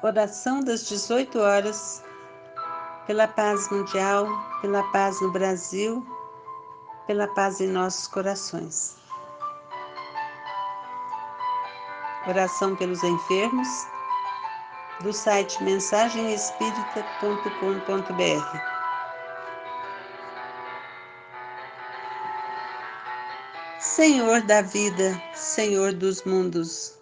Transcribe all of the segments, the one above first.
Oração das 18 horas, pela paz mundial, pela paz no Brasil, pela paz em nossos corações. Oração pelos enfermos, do site mensagemespírita.com.br. Senhor da vida, Senhor dos mundos,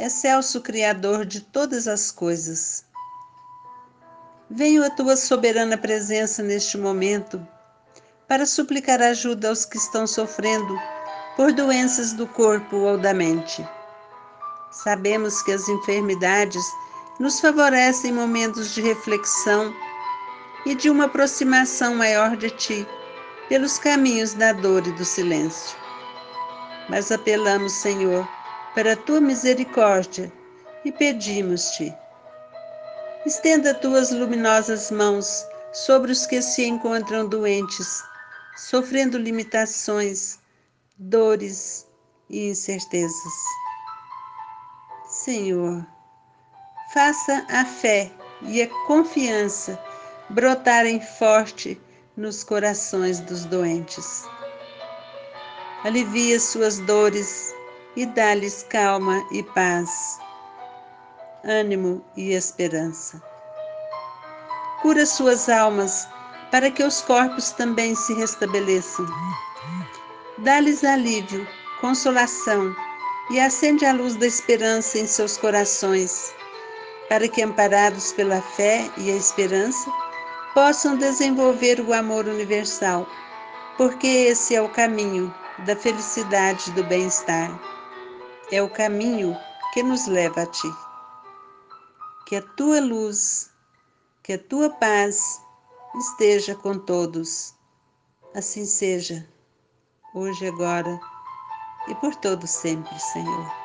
excelso Criador de todas as coisas. Venho à tua soberana presença neste momento para suplicar ajuda aos que estão sofrendo por doenças do corpo ou da mente. Sabemos que as enfermidades nos favorecem momentos de reflexão e de uma aproximação maior de ti pelos caminhos da dor e do silêncio. Mas apelamos, Senhor, para a tua misericórdia e pedimos-te. Estenda tuas luminosas mãos sobre os que se encontram doentes, sofrendo limitações, dores e incertezas. Senhor, faça a fé e a confiança brotarem forte nos corações dos doentes. Alivia suas dores e dá-lhes calma e paz, ânimo e esperança. Cura suas almas para que os corpos também se restabeleçam. Dá-lhes alívio, consolação e acende a luz da esperança em seus corações, para que, amparados pela fé e a esperança, possam desenvolver o amor universal, porque esse é o caminho da felicidade e do bem-estar é o caminho que nos leva a Ti. Que a Tua luz, que a Tua paz esteja com todos. Assim seja, hoje, agora e por todo sempre, Senhor.